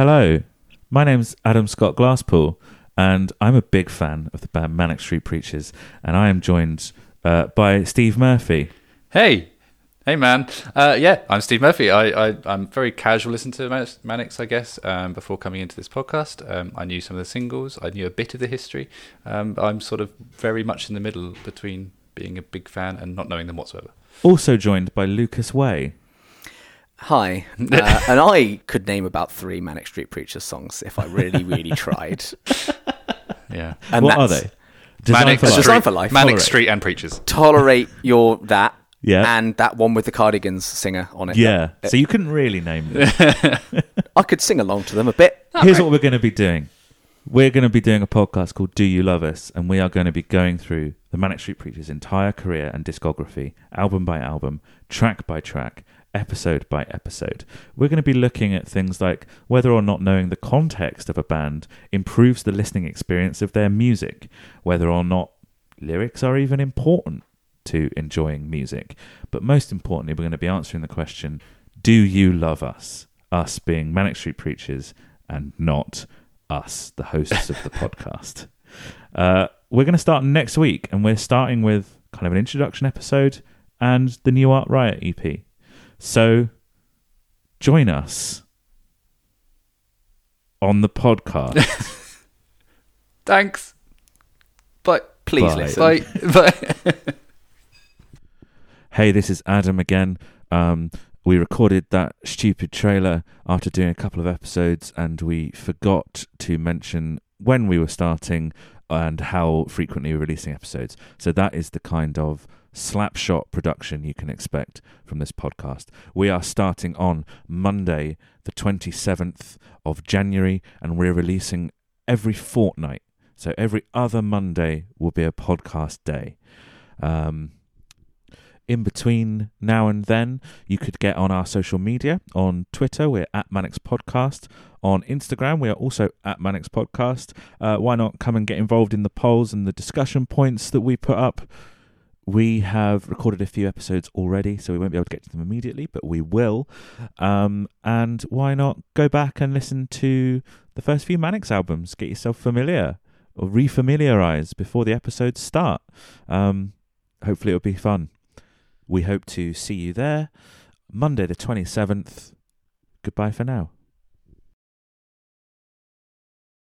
Hello, my name's Adam Scott Glasspool, and I'm a big fan of the band Manic Street Preachers, and I am joined uh, by Steve Murphy. Hey, hey, man. Uh, yeah, I'm Steve Murphy. I, I I'm very casual listen to Manics, Manics I guess. Um, before coming into this podcast, um, I knew some of the singles. I knew a bit of the history. Um, I'm sort of very much in the middle between being a big fan and not knowing them whatsoever. Also joined by Lucas Way. Hi, uh, and I could name about three Manic Street Preachers songs if I really, really tried. Yeah. And what are they? Design Manic for Street- Life. Design for Life. Manic Tolerate. Street and Preachers. Tolerate your that, Yeah. and that one with the Cardigans singer on it. Yeah. So you couldn't really name them. I could sing along to them a bit. Here's what we're going to be doing. We're going to be doing a podcast called Do You Love Us? And we are going to be going through the Manic Street Preachers' entire career and discography, album by album, track by track, episode by episode. We're going to be looking at things like whether or not knowing the context of a band improves the listening experience of their music, whether or not lyrics are even important to enjoying music. But most importantly, we're going to be answering the question Do you love us? Us being Manic Street Preachers and not us, the hosts of the podcast. Uh, we're going to start next week, and we're starting with kind of an introduction episode and the new Art Riot EP. So join us on the podcast. Thanks. But Please Bye. listen. Bye. Bye. hey, this is Adam again. Um, we recorded that stupid trailer after doing a couple of episodes, and we forgot to mention when we were starting and how frequently we're releasing episodes. So that is the kind of slapshot production you can expect from this podcast. We are starting on Monday, the 27th of January, and we're releasing every fortnight. So every other Monday will be a podcast day. Um, in between now and then, you could get on our social media. On Twitter, we're at Manix Podcast. On Instagram, we are also at Manix Podcast. Uh, why not come and get involved in the polls and the discussion points that we put up? We have recorded a few episodes already, so we won't be able to get to them immediately, but we will. Um, and why not go back and listen to the first few Manics albums? Get yourself familiar or refamiliarize before the episodes start. Um, hopefully, it'll be fun. We hope to see you there Monday, the 27th. Goodbye for now.